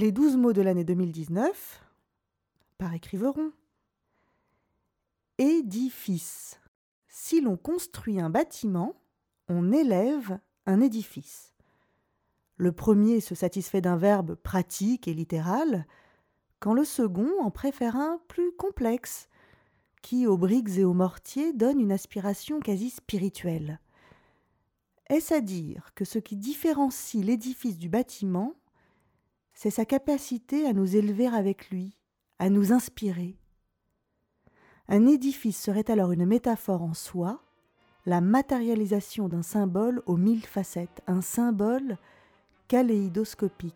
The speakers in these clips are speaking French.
Les douze mots de l'année 2019 par écriveron. Édifice. Si l'on construit un bâtiment, on élève un édifice. Le premier se satisfait d'un verbe pratique et littéral, quand le second en préfère un plus complexe, qui aux briques et aux mortiers donne une aspiration quasi spirituelle. Est-ce à dire que ce qui différencie l'édifice du bâtiment, c'est sa capacité à nous élever avec lui, à nous inspirer Un édifice serait alors une métaphore en soi, la matérialisation d'un symbole aux mille facettes, un symbole kaléidoscopique.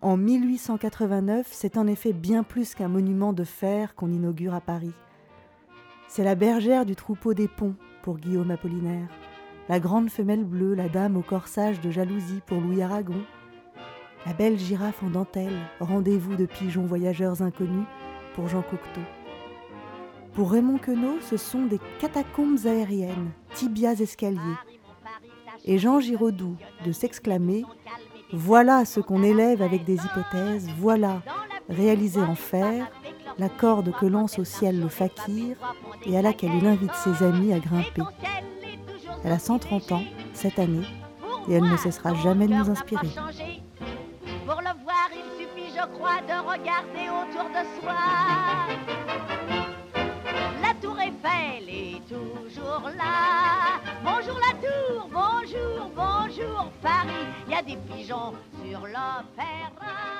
En 1889, c'est en effet bien plus qu'un monument de fer qu'on inaugure à Paris. C'est la bergère du troupeau des ponts pour Guillaume Apollinaire, la grande femelle bleue, la dame au corsage de jalousie pour Louis Aragon, la belle girafe en dentelle, rendez-vous de pigeons voyageurs inconnus pour Jean Cocteau. Pour Raymond Queneau, ce sont des catacombes aériennes, tibias escaliers. Et Jean Giraudoux de s'exclamer voilà ce qu'on élève avec des hypothèses, voilà, réalisé en fer, la corde que lance au ciel le fakir et à laquelle il invite ses amis à grimper. Elle a 130 ans cette année et elle ne cessera jamais de nous inspirer. Je crois, de regarder autour de soi. La tour Eiffel est toujours là. Bonjour la tour, bonjour, bonjour Paris. Il y a des pigeons sur l'opéra.